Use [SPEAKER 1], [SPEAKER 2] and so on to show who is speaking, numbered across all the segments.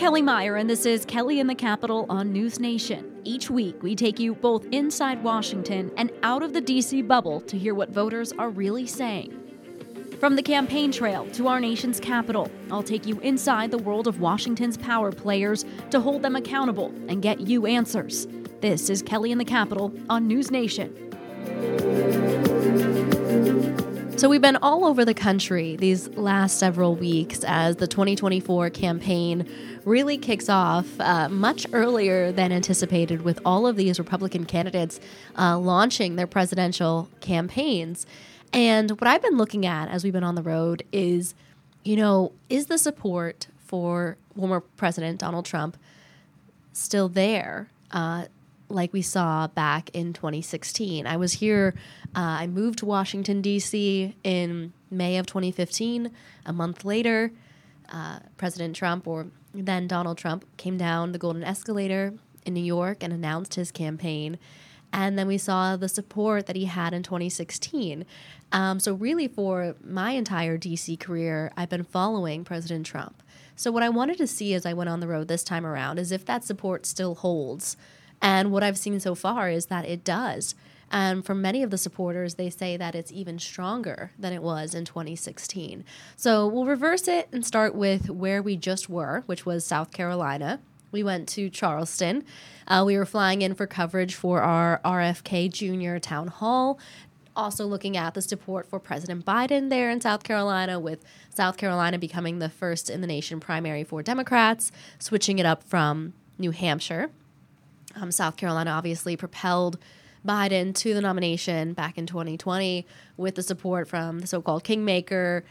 [SPEAKER 1] Kellie Meyer, and this is Kellie in the Capitol on News Nation. Each week, we take you both inside Washington and out of the D.C. bubble to hear what voters are really saying. From the campaign trail to our nation's capital, I'll take you inside the world of Washington's power players to hold them accountable and get you answers. This is Kellie in the Capitol on News Nation. So, we've been all over the country these last several weeks as the 2024 campaign really kicks off uh, much earlier than anticipated, with all of these Republican candidates uh, launching their presidential campaigns. And what I've been looking at as we've been on the road is, you know, is the support for former President Donald Trump still there? Uh, like we saw back in 2016. I was here, uh, I moved to Washington, D.C. in May of 2015. A month later, uh, President Trump, or then Donald Trump, came down the Golden Escalator in New York and announced his campaign. And then we saw the support that he had in 2016. Um, so, really, for my entire DC career, I've been following President Trump. So, what I wanted to see as I went on the road this time around is if that support still holds. And what I've seen so far is that it does. And for many of the supporters, they say that it's even stronger than it was in 2016. So we'll reverse it and start with where we just were, which was South Carolina. We went to Charleston. Uh, we were flying in for coverage for our RFK Jr. town hall. Also, looking at the support for President Biden there in South Carolina, with South Carolina becoming the first in the nation primary for Democrats, switching it up from New Hampshire. Um, South Carolina obviously propelled Biden to the nomination back in 2020 with the support from the so called Kingmaker,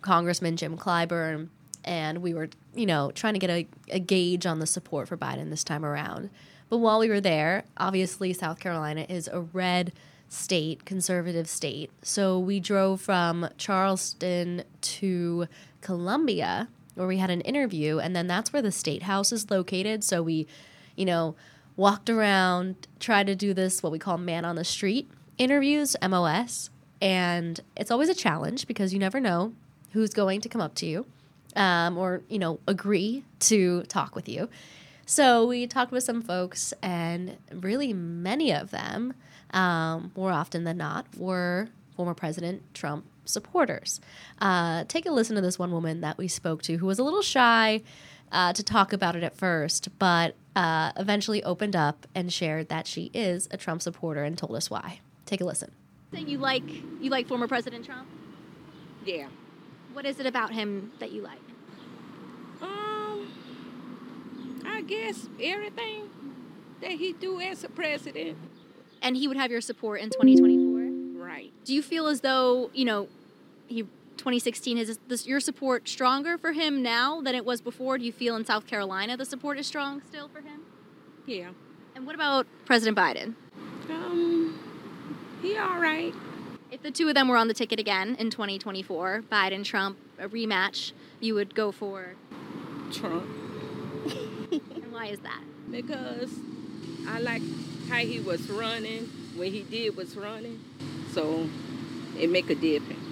[SPEAKER 1] Congressman Jim Clyburn. And we were, you know, trying to get a, a gauge on the support for Biden this time around. But while we were there, obviously, South Carolina is a red state, conservative state. So we drove from Charleston to Columbia, where we had an interview, and then that's where the state house is located. So we, you know, walked around, tried to do this, what we call man on the street interviews, MOS. And it's always a challenge because you never know who's going to come up to you um, or, you know, agree to talk with you. So we talked with some folks, and really many of them, um, more often than not, were former President Trump supporters. Uh, take a listen to this one woman that we spoke to who was a little shy uh, to talk about it at first, but uh, eventually opened up and shared that she is a Trump supporter and told us why. Take a listen.
[SPEAKER 2] So you like you like former President Trump?
[SPEAKER 3] Yeah.
[SPEAKER 2] What is it about him that you like?
[SPEAKER 3] Um, I guess everything that he do as a president.
[SPEAKER 2] And he would have your support in 2024.
[SPEAKER 3] Right.
[SPEAKER 2] Do you feel as though you know he 2016 is this, your support stronger for him now than it was before? Do you feel in South Carolina the support is strong still for him?
[SPEAKER 3] Yeah.
[SPEAKER 2] And what about President Biden?
[SPEAKER 3] Um, he all right.
[SPEAKER 2] If the two of them were on the ticket again in 2024, Biden Trump a rematch, you would go for
[SPEAKER 3] Trump.
[SPEAKER 2] and why is that?
[SPEAKER 3] Because I like how he was running when he did was running, so it make a difference.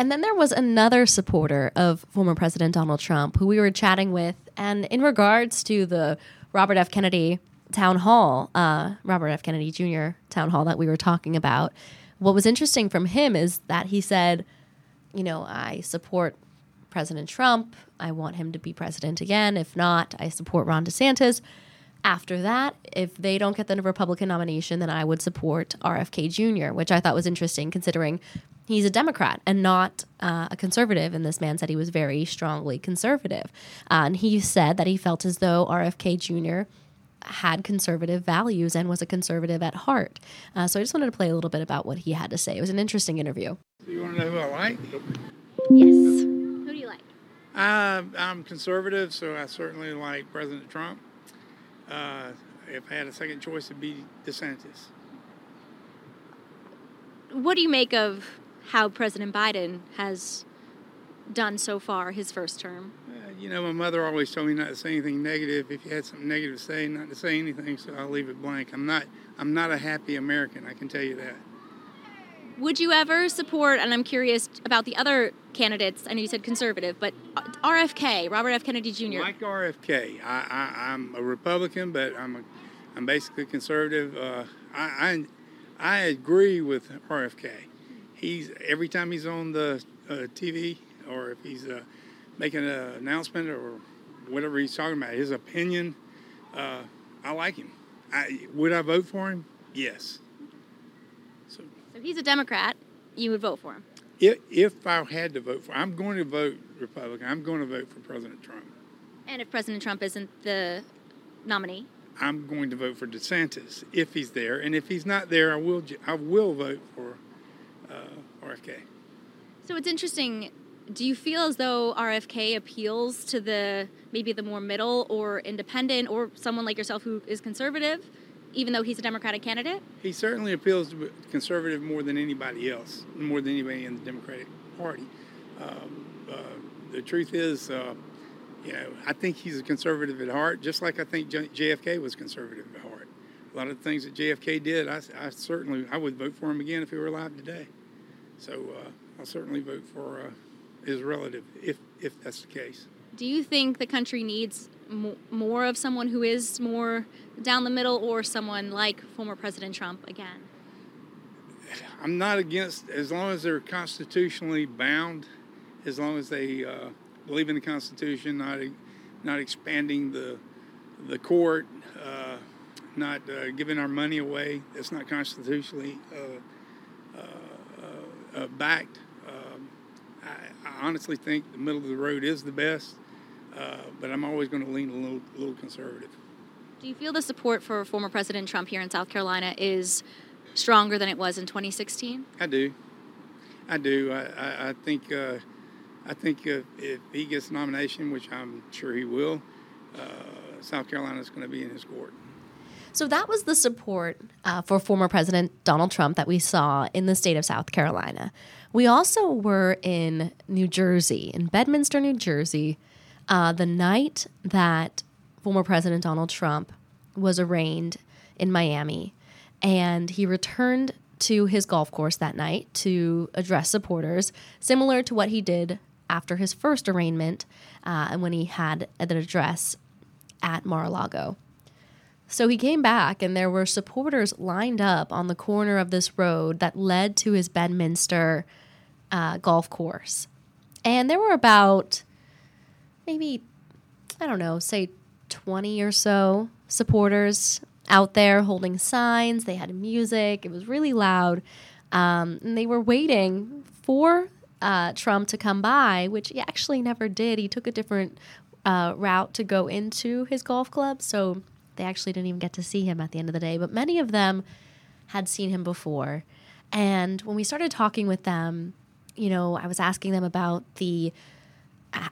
[SPEAKER 1] And then there was another supporter of former President Donald Trump who we were chatting with. And in regards to the Robert F. Kennedy town hall, uh, Robert F. Kennedy Jr. town hall that we were talking about, what was interesting from him is that he said, you know, I support President Trump. I want him to be president again. If not, I support Ron DeSantis. After that, if they don't get the Republican nomination, then I would support RFK Jr., which I thought was interesting considering he's a Democrat and not uh, a conservative. And this man said he was very strongly conservative. Uh, and he said that he felt as though RFK Jr. had conservative values and was a conservative at heart. Uh, so I just wanted to play a little bit about what he had to say. It was an interesting interview.
[SPEAKER 4] You want to know who I like?
[SPEAKER 2] Yes. Who do you like?
[SPEAKER 4] I, I'm conservative, so I certainly like President Trump. Uh, if I had a second choice, it'd be DeSantis.
[SPEAKER 2] What do you make of how President Biden has done so far his first term?
[SPEAKER 4] Uh, you know, my mother always told me not to say anything negative. If you had something negative to say, not to say anything. So I'll leave it blank. I'm not. I'm not a happy American. I can tell you that.
[SPEAKER 2] Would you ever support, and I'm curious about the other candidates, I know you said conservative, but RFK, Robert F. Kennedy Jr.
[SPEAKER 4] Like RFK, I, I, I'm a Republican, but I'm a, I'm basically conservative. Uh, I, I, I agree with RFK. He's every time he's on the uh, TV or if he's uh, making an announcement or whatever he's talking about, his opinion, uh, I like him. I, would I vote for him? Yes.
[SPEAKER 2] So, so he's a Democrat. You would vote for him.
[SPEAKER 4] If, if I had to vote for, I'm going to vote Republican. I'm going to vote for President Trump.
[SPEAKER 2] And if President Trump isn't the nominee,
[SPEAKER 4] I'm going to vote for DeSantis if he's there, and if he's not there, I will I will vote for RFK.
[SPEAKER 2] So it's interesting. Do you feel as though RFK appeals to the maybe the more middle or independent or someone like yourself who is conservative? even though he's a Democratic candidate?
[SPEAKER 4] He certainly appeals to conservative more than anybody else, more than anybody in the Democratic Party. Um, uh, the truth is, uh, you know, I think he's a conservative at heart, just like I think JFK was conservative at heart. A lot of the things that JFK did, I, I certainly I would vote for him again if he were alive today. So uh, I'll certainly vote for uh, his relative if if that's the case.
[SPEAKER 2] Do you think the country needs more of someone who is more down the middle or someone like former President Trump again?
[SPEAKER 4] I'm not against, as long as they're constitutionally bound, as long as they uh, believe in the Constitution, not not expanding the the court, uh, not uh, giving our money away. That's not constitutionally uh, backed. Um, I, I honestly think the middle of the road is the best. Uh, but I'm always going to lean a little, a little conservative.
[SPEAKER 2] Do you feel the support for former President Trump here in South Carolina is stronger than it was in 2016? I
[SPEAKER 4] do. I do. I, I, I think. Uh, I think if, if, he gets the nomination, which I'm sure he will, uh, South Carolina is going to be in his court.
[SPEAKER 1] So that was the support uh, for former President Donald Trump that we saw in the state of South Carolina. We also were in New Jersey, in Bedminster, New Jersey, uh, the night that former President Donald Trump was arraigned in Miami, and he returned to his golf course that night to address supporters, similar to what he did after his first arraignment uh, and when he had an address at Mar a Lago. So he came back, and there were supporters lined up on the corner of this road that led to his Bedminster uh, golf course. And there were about maybe, I don't know, say 20 or so supporters out there holding signs. They had music, it was really loud. Um, and they were waiting for uh, Trump to come by, which he actually never did. He took a different uh, route to go into his golf club. So they actually didn't even get to see him at the end of the day. But many of them had seen him before. And when we started talking with them, you know, I was asking them about the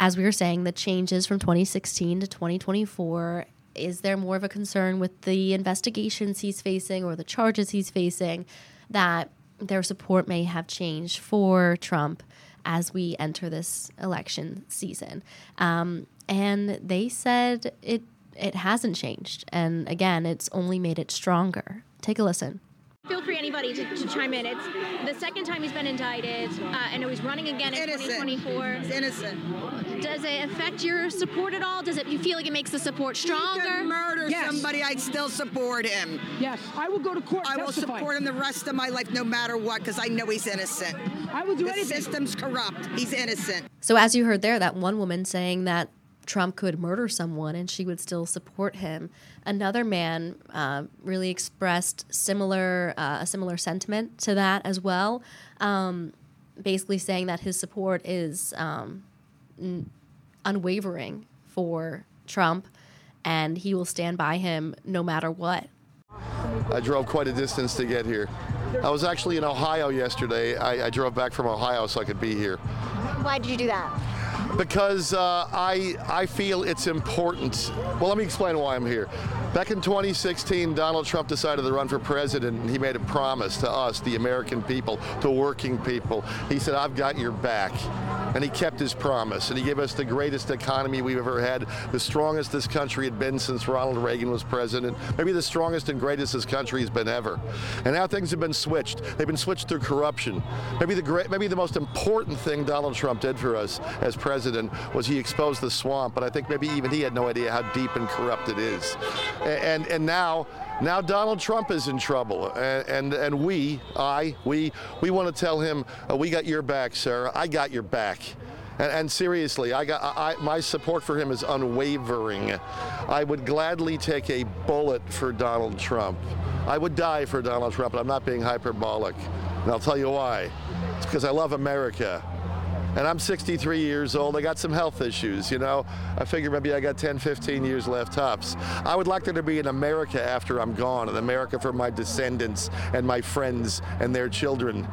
[SPEAKER 1] as we were saying, the changes from 2016 to 2024. Is there more of a concern with the investigations he's facing or the charges he's facing that their support may have changed for Trump as we enter this election season? Um, and they said it it hasn't changed, and again, it's only made it stronger. Take a listen.
[SPEAKER 2] Feel free, anybody, to, to chime in. It's the second time he's been indicted. Uh, I know he's running again in
[SPEAKER 5] Innocent.
[SPEAKER 2] 2024.
[SPEAKER 5] He's innocent.
[SPEAKER 2] Does it affect your support at all? Does it? You feel like it makes the support
[SPEAKER 5] He could
[SPEAKER 2] stronger?
[SPEAKER 5] murder
[SPEAKER 6] Yes.
[SPEAKER 5] somebody, I'd still support him.
[SPEAKER 6] Yes, I will go to court.
[SPEAKER 5] I will support him the rest of my life, no matter what, because I know he's innocent.
[SPEAKER 6] I will do
[SPEAKER 5] The
[SPEAKER 6] anything.
[SPEAKER 5] system's corrupt. He's innocent.
[SPEAKER 1] So, as you heard there, that one woman saying that Trump could murder someone and she would still support him. Another man uh, really expressed similar uh, a similar sentiment to that as well, um, basically saying that his support is um, n- unwavering for Trump, and he will stand by him no matter what.
[SPEAKER 7] I drove quite a distance to get here. I was actually in Ohio yesterday. I, I drove back from Ohio so I could be here
[SPEAKER 2] Why did you do that?
[SPEAKER 7] Because uh, I I feel it's important. Well, let me explain why I'm here. Back in 2016, Donald Trump decided to run for president, and he made a promise to us, the American people, to working people. He said, "I've got your back." And he kept his promise, and he gave us the greatest economy we've ever had, the strongest this country had been since Ronald Reagan was president, maybe the strongest and greatest this country has been ever. And now things have been switched. They've been switched through corruption. Maybe the great, maybe the most important thing Donald Trump did for us as president was he exposed the swamp. But I think maybe even he had no idea how deep and corrupt it is. A- And and now now Donald Trump is in trouble, and and, and we, I, we, we want to tell him, uh, we got your back, sir. I got your back. And, and seriously, I got I, my support for him is unwavering. I would gladly take a bullet for Donald Trump. I would die for Donald Trump, I'm not being hyperbolic. And I'll tell you why. It's because I love America. And I'm 63 years old. I got some health issues, you know. I figure maybe I got 10, 15 years left tops. I would like there to be an America after I'm gone, an America for my descendants and my friends and their children.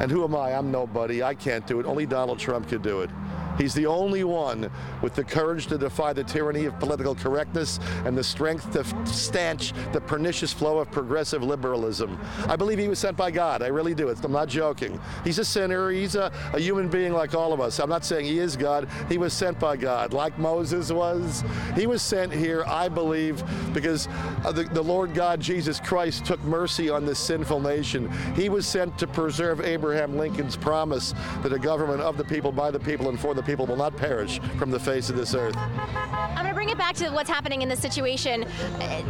[SPEAKER 7] And who am I? I'm nobody. I can't do it. Only Donald Trump could do it. He's the only one with the courage to defy the tyranny of political correctness and the strength to stanch the pernicious flow of progressive liberalism. I believe he was sent by God. I really do. I'm not joking. He's a sinner. He's a, a human being like all of us. I'm not saying he is God. He was sent by God, like Moses was. He was sent here, I believe, because uh, the, the Lord God, Jesus Christ, took mercy on this sinful nation. He was sent to preserve Abraham Lincoln's promise that a government of the people, by the people, and for the people will not perish from the face of this earth.
[SPEAKER 8] I'm going to bring it back to what's happening in this situation. Uh,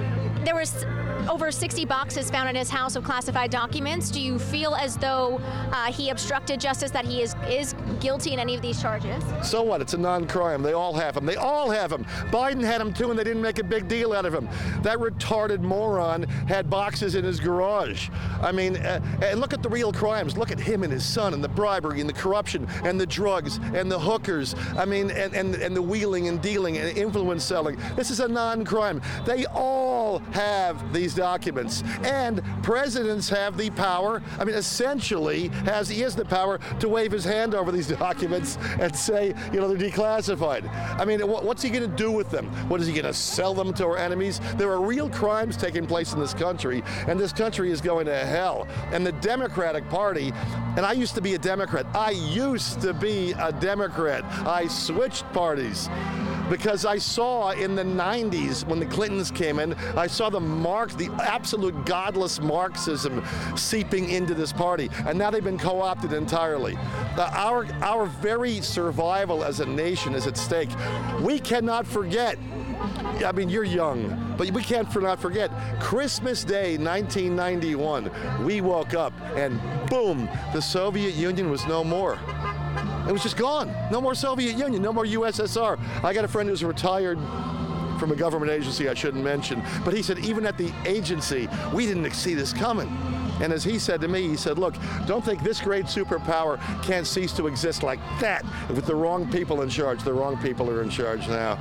[SPEAKER 8] There was over 60 boxes found in his house of classified documents. Do you feel as though uh, he obstructed justice, that he is, is guilty in any of these charges?
[SPEAKER 7] So what? It's a non-crime. They all have them. They all have them. Biden had them too, and they didn't make a big deal out of him. That retarded moron had boxes in his garage. I mean, uh, and look at the real crimes. Look at him and his son, and the bribery, and the corruption, and the drugs, and the hookers. I mean, and and, and the wheeling and dealing and influence selling. This is a non-crime. They all have these documents, and presidents have the power. I mean, essentially, has he has the power to wave his hand over these documents and say, you know, they're declassified. I mean, what's he going to do with them? What is he going to sell them to our enemies? There are real crimes taking place in this country, and this country is going to hell. And the Democratic Party, and I used to be a Democrat. I used to be a Democrat. I switched parties because I saw in the 90s when the Clintons came in, I saw the mark, the absolute godless Marxism seeping into this party, and now they've been co-opted entirely. Uh, our our very survival as a nation is at stake. We cannot forget. I mean, you're young, but we can't for not forget Christmas Day, 1991. We woke up and boom, the Soviet Union was no more. It was just gone. No more Soviet Union, no more USSR. I got a friend who's retired from a government agency I shouldn't mention, but he said even at the agency, we didn't see this coming. And as he said to me, he said, look, don't think this great superpower can't cease to exist like that with the wrong people in charge. The wrong people are in charge now.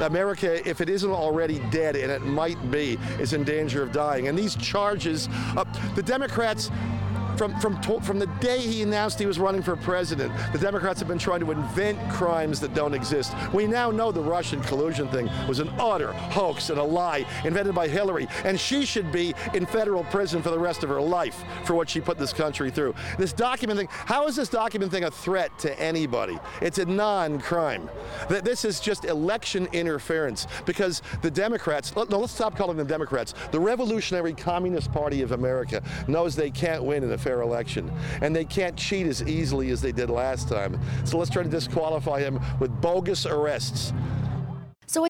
[SPEAKER 7] America, if it isn't already dead, and it might be, is in danger of dying. And these charges, uh, the Democrats, from, from, from the day he announced he was running for president, the Democrats have been trying to invent crimes that don't exist. We now know the Russian collusion thing was an utter hoax and a lie invented by Hillary, and she should be in federal prison for the rest of her life for what she put this country through. This document thing, how is this document thing a threat to anybody? It's a non-crime. This is just election interference because the Democrats, no, let's stop calling them Democrats. The Revolutionary Communist Party of America knows they can't win in a fair election, and they can't cheat as easily as they did last time. So let's try to disqualify him with bogus arrests.
[SPEAKER 1] So,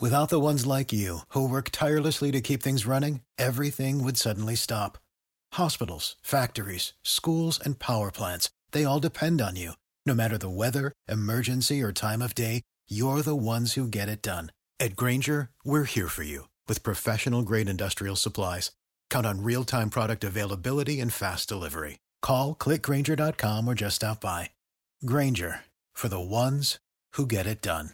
[SPEAKER 6] without the ones like you who work tirelessly to keep things running, everything would suddenly stop. Hospitals, factories, schools, and power plants—they all depend on you. No matter the weather, emergency, or time of day, you're the ones who get it done. At Grainger, we're here for you with professional grade industrial supplies. Count on real time product availability and fast delivery. Call clickgrainger.com or just stop by. Grainger for the ones who get it done.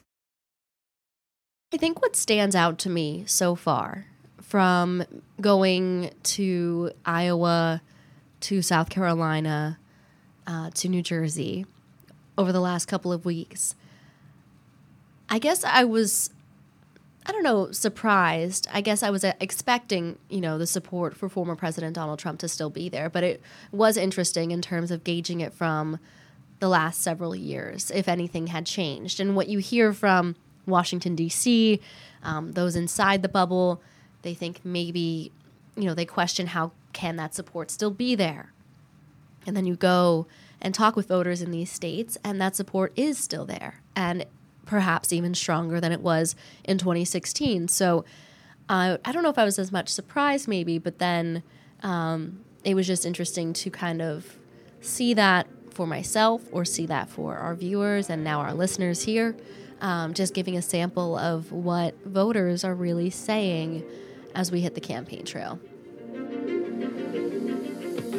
[SPEAKER 1] I think what stands out to me so far from going to Iowa to South Carolina uh, to New Jersey over the last couple of weeks, I guess I was I don't know, surprised. I guess I was uh, expecting, you know, the support for former President Donald Trump to still be there, but it was interesting in terms of gauging it from the last several years, if anything had changed. And what you hear from Washington, D.C., um, those inside the bubble, they think maybe, you know, they question how can that support still be there? And then you go and talk with voters in these states, and that support is still there. And perhaps even stronger than it was in 2016. So uh, I don't know if I was as much surprised, maybe, but then um, it was just interesting to kind of see that for myself or see that for our viewers and now our listeners here. Um, just giving a sample of what voters are really saying as we hit the campaign trail.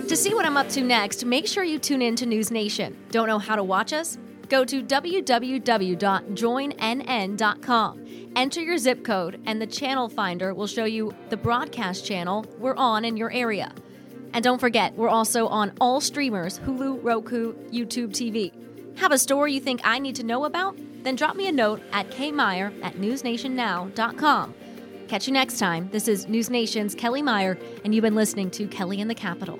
[SPEAKER 8] To see what I'm up to next, make sure you tune in to News Nation. Don't know how to watch us? Go to www.joinnn.com. Enter your zip code, and the channel finder will show you the broadcast channel we're on in your area. And don't forget, we're also on all streamers Hulu, Roku, YouTube TV. Have a story you think I need to know about? Then drop me a note at kmeyer at newsnationnow.com. Catch you next time. This is News Nation's Kellie Meyer, and you've been listening to Kellie in the Capitol.